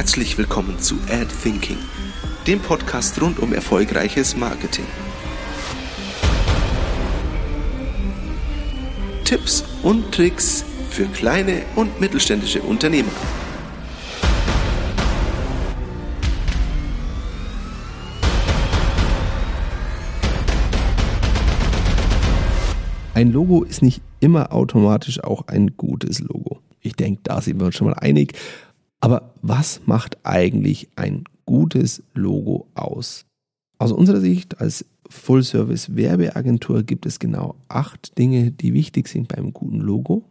Herzlich willkommen zu Ad Thinking, dem Podcast rund um erfolgreiches Marketing. Tipps und Tricks für kleine und mittelständische Unternehmer. Ein Logo ist nicht immer automatisch auch ein gutes Logo. Ich denke, da sind wir uns schon mal einig. Aber was macht eigentlich ein gutes Logo aus? Aus unserer Sicht als Full-Service-Werbeagentur gibt es genau acht Dinge, die wichtig sind beim guten Logo.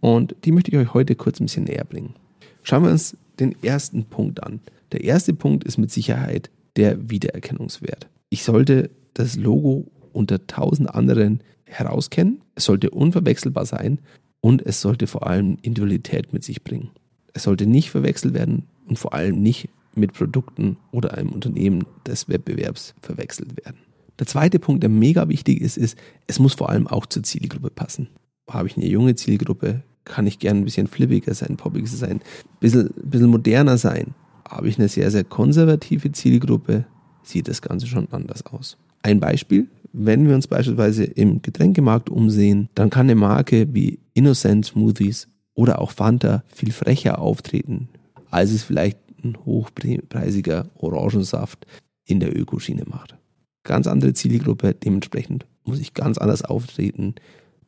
Und die möchte ich euch heute kurz ein bisschen näher bringen. Schauen wir uns den ersten Punkt an. Der erste Punkt ist mit Sicherheit der Wiedererkennungswert. Ich sollte das Logo unter tausend anderen herauskennen, es sollte unverwechselbar sein und es sollte vor allem Individualität mit sich bringen. Es sollte nicht verwechselt werden und vor allem nicht mit Produkten oder einem Unternehmen des Wettbewerbs verwechselt werden. Der zweite Punkt, der mega wichtig ist, ist, es muss vor allem auch zur Zielgruppe passen. Habe ich eine junge Zielgruppe, kann ich gerne ein bisschen flippiger sein, poppiger sein, ein bisschen, bisschen moderner sein. Habe ich eine sehr, sehr konservative Zielgruppe, sieht das Ganze schon anders aus. Ein Beispiel, wenn wir uns beispielsweise im Getränkemarkt umsehen, dann kann eine Marke wie Innocent Smoothies oder auch Fanta viel frecher auftreten, als es vielleicht ein hochpreisiger Orangensaft in der Ökoschiene macht. Ganz andere Zielgruppe, dementsprechend muss ich ganz anders auftreten.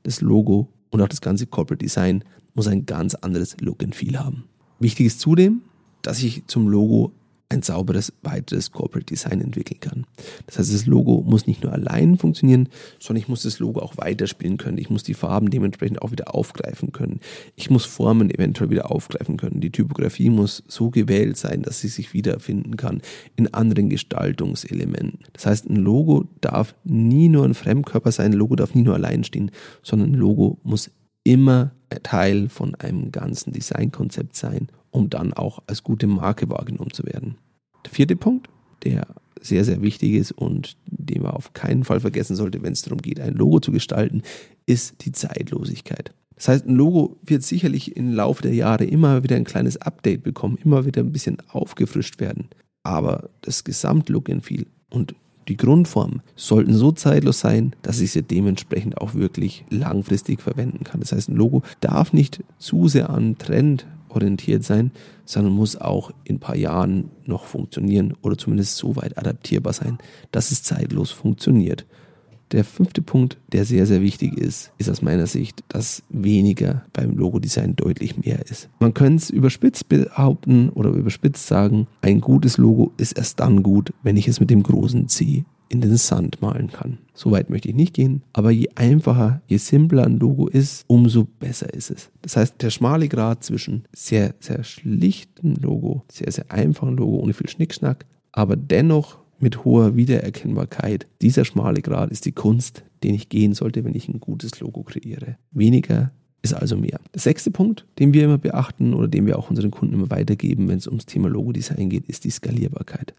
Das Logo und auch das ganze Corporate Design muss ein ganz anderes Look and Feel haben. Wichtig ist zudem, dass ich zum Logo ein sauberes weiteres Corporate Design entwickeln kann. Das heißt, das Logo muss nicht nur allein funktionieren, sondern ich muss das Logo auch weiterspielen können. Ich muss die Farben dementsprechend auch wieder aufgreifen können. Ich muss Formen eventuell wieder aufgreifen können. Die Typografie muss so gewählt sein, dass sie sich wiederfinden kann in anderen Gestaltungselementen. Das heißt, ein Logo darf nie nur ein Fremdkörper sein, ein Logo darf nie nur allein stehen, sondern ein Logo muss immer Teil von einem ganzen Designkonzept sein um dann auch als gute Marke wahrgenommen zu werden. Der vierte Punkt, der sehr, sehr wichtig ist und den man auf keinen Fall vergessen sollte, wenn es darum geht, ein Logo zu gestalten, ist die Zeitlosigkeit. Das heißt, ein Logo wird sicherlich im Laufe der Jahre immer wieder ein kleines Update bekommen, immer wieder ein bisschen aufgefrischt werden. Aber das Gesamtlook and Feel und die Grundform sollten so zeitlos sein, dass ich sie dementsprechend auch wirklich langfristig verwenden kann. Das heißt, ein Logo darf nicht zu sehr an Trend orientiert sein, sondern muss auch in ein paar Jahren noch funktionieren oder zumindest so weit adaptierbar sein, dass es zeitlos funktioniert. Der fünfte Punkt, der sehr, sehr wichtig ist, ist aus meiner Sicht, dass weniger beim Logodesign deutlich mehr ist. Man könnte es überspitzt behaupten oder überspitzt sagen, ein gutes Logo ist erst dann gut, wenn ich es mit dem großen C in den Sand malen kann. So weit möchte ich nicht gehen, aber je einfacher, je simpler ein Logo ist, umso besser ist es. Das heißt, der schmale Grad zwischen sehr, sehr schlichtem Logo, sehr, sehr einfachen Logo ohne viel Schnickschnack, aber dennoch mit hoher Wiedererkennbarkeit. Dieser schmale Grad ist die Kunst, den ich gehen sollte, wenn ich ein gutes Logo kreiere. Weniger ist also mehr. Der sechste Punkt, den wir immer beachten oder den wir auch unseren Kunden immer weitergeben, wenn es ums Thema Logodesign geht, ist die Skalierbarkeit.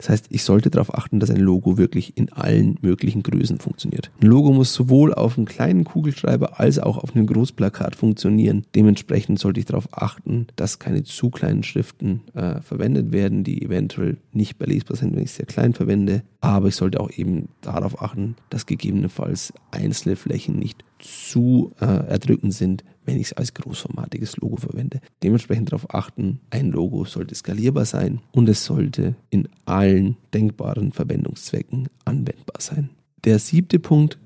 Das heißt, ich sollte darauf achten, dass ein Logo wirklich in allen möglichen Größen funktioniert. Ein Logo muss sowohl auf einem kleinen Kugelschreiber als auch auf einem Großplakat funktionieren. Dementsprechend sollte ich darauf achten, dass keine zu kleinen Schriften äh, verwendet werden, die eventuell nicht belesbar sind, wenn ich sehr klein verwende. Aber ich sollte auch eben darauf achten, dass gegebenenfalls einzelne Flächen nicht zu äh, erdrückend sind, wenn ich es als großformatiges Logo verwende. Dementsprechend darauf achten, ein Logo sollte skalierbar sein und es sollte in allen denkbaren Verwendungszwecken anwendbar sein. Der siebte Punkt,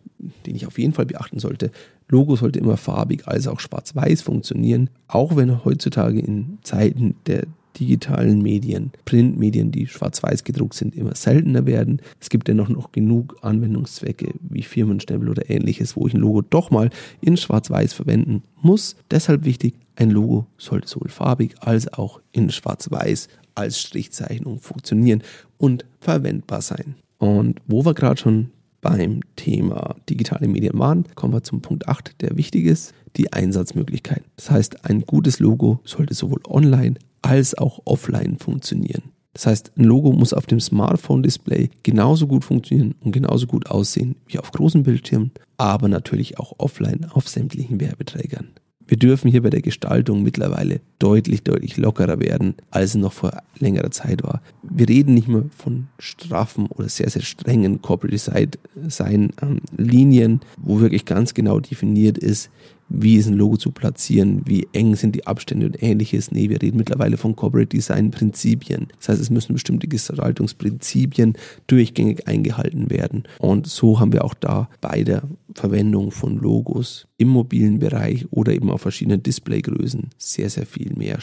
den ich auf jeden Fall beachten sollte, Logo sollte immer farbig als auch schwarz-weiß funktionieren, auch wenn heutzutage in Zeiten der digitalen Medien, Printmedien, die schwarz-weiß gedruckt sind, immer seltener werden. Es gibt dennoch noch genug Anwendungszwecke wie Firmenstempel oder ähnliches, wo ich ein Logo doch mal in schwarz-weiß verwenden muss. Deshalb wichtig, ein Logo sollte sowohl farbig als auch in schwarz-weiß als Strichzeichnung funktionieren und verwendbar sein. Und wo wir gerade schon beim Thema digitale Medien waren, kommen wir zum Punkt 8, der wichtig ist, die Einsatzmöglichkeiten. Das heißt, ein gutes Logo sollte sowohl online als auch offline funktionieren. Das heißt, ein Logo muss auf dem Smartphone-Display genauso gut funktionieren und genauso gut aussehen wie auf großen Bildschirmen, aber natürlich auch offline auf sämtlichen Werbeträgern. Wir dürfen hier bei der Gestaltung mittlerweile deutlich, deutlich lockerer werden, als es noch vor längerer Zeit war. Wir reden nicht mehr von straffen oder sehr, sehr strengen Corporate Design ähm, Linien, wo wirklich ganz genau definiert ist, wie ist ein Logo zu platzieren, wie eng sind die Abstände und ähnliches. Nee, wir reden mittlerweile von Corporate Design Prinzipien. Das heißt, es müssen bestimmte Gestaltungsprinzipien durchgängig eingehalten werden. Und so haben wir auch da bei der Verwendung von Logos im mobilen Bereich oder eben auf verschiedenen Displaygrößen sehr, sehr viel mehr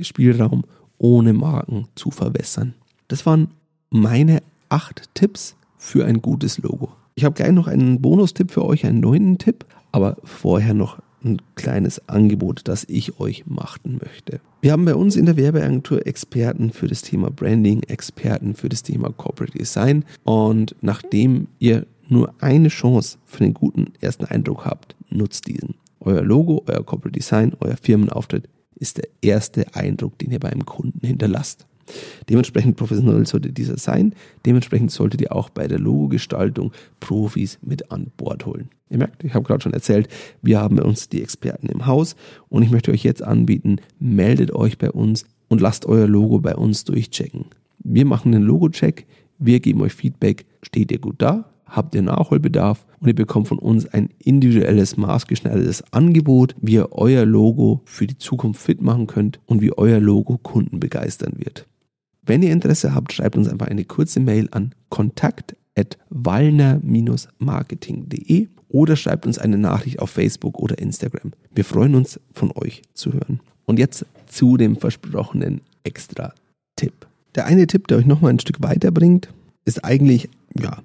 Spielraum, ohne Marken zu verwässern. Das waren meine acht Tipps für ein gutes Logo. Ich habe gleich noch einen Bonustipp für euch, einen neunten Tipp, aber vorher noch ein kleines Angebot, das ich euch machen möchte. Wir haben bei uns in der Werbeagentur Experten für das Thema Branding, Experten für das Thema Corporate Design und nachdem ihr nur eine Chance für den guten ersten Eindruck habt, nutzt diesen. Euer Logo, euer Corporate Design, euer Firmenauftritt ist der erste Eindruck, den ihr beim Kunden hinterlasst. Dementsprechend professionell sollte dieser sein. Dementsprechend solltet ihr auch bei der Logogestaltung Profis mit an Bord holen. Ihr merkt, ich habe gerade schon erzählt, wir haben uns die Experten im Haus und ich möchte euch jetzt anbieten, meldet euch bei uns und lasst euer Logo bei uns durchchecken. Wir machen einen Logo-Check, wir geben euch Feedback, steht ihr gut da, habt ihr Nachholbedarf und ihr bekommt von uns ein individuelles, maßgeschneidertes Angebot, wie ihr euer Logo für die Zukunft fit machen könnt und wie euer Logo Kunden begeistern wird. Wenn ihr Interesse habt, schreibt uns einfach eine kurze Mail an kontakt@wallner-marketing.de oder schreibt uns eine Nachricht auf Facebook oder Instagram. Wir freuen uns, von euch zu hören. Und jetzt zu dem versprochenen Extra-Tipp. Der eine Tipp, der euch nochmal ein Stück weiterbringt, ist eigentlich, ja,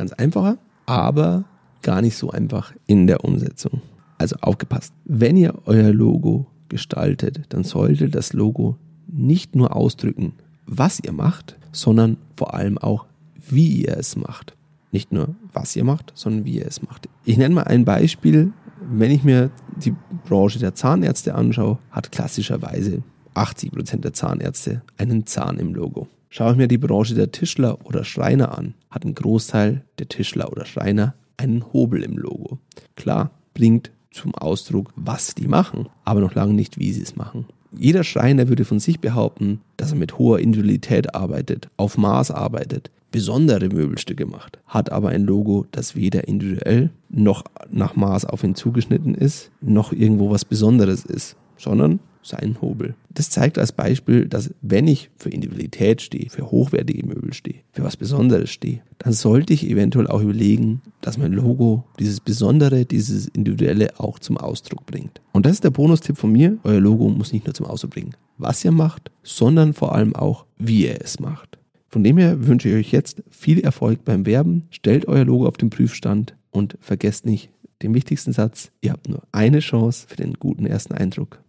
ganz einfacher, aber gar nicht so einfach in der Umsetzung. Also aufgepasst. Wenn ihr euer Logo gestaltet, dann sollte das Logo nicht nur ausdrücken, was ihr macht, sondern vor allem auch, wie ihr es macht. Nicht nur, was ihr macht, sondern wie ihr es macht. Ich nenne mal ein Beispiel. Wenn ich mir die Branche der Zahnärzte anschaue, hat klassischerweise 80 Prozent der Zahnärzte einen Zahn im Logo. Schaue ich mir die Branche der Tischler oder Schreiner an, hat ein Großteil der Tischler oder Schreiner einen Hobel im Logo. Klar, bringt zum Ausdruck, was die machen, aber noch lange nicht, wie sie es machen. Jeder Schreiner würde von sich behaupten, dass er mit hoher Individualität arbeitet, auf Maß arbeitet, besondere Möbelstücke macht, hat aber ein Logo, das weder individuell noch nach Maß auf ihn zugeschnitten ist, noch irgendwo was Besonderes ist, sondern seinen Hobel. Das zeigt als Beispiel, dass wenn ich für Individualität stehe, für hochwertige Möbel stehe, für was Besonderes stehe, dann sollte ich eventuell auch überlegen, dass mein Logo dieses Besondere, dieses Individuelle auch zum Ausdruck bringt. Und das ist der Bonustipp von mir. Euer Logo muss nicht nur zum Ausdruck bringen, was ihr macht, sondern vor allem auch, wie ihr es macht. Von dem her wünsche ich euch jetzt viel Erfolg beim Werben. Stellt euer Logo auf den Prüfstand und vergesst nicht den wichtigsten Satz. Ihr habt nur eine Chance für den guten ersten Eindruck.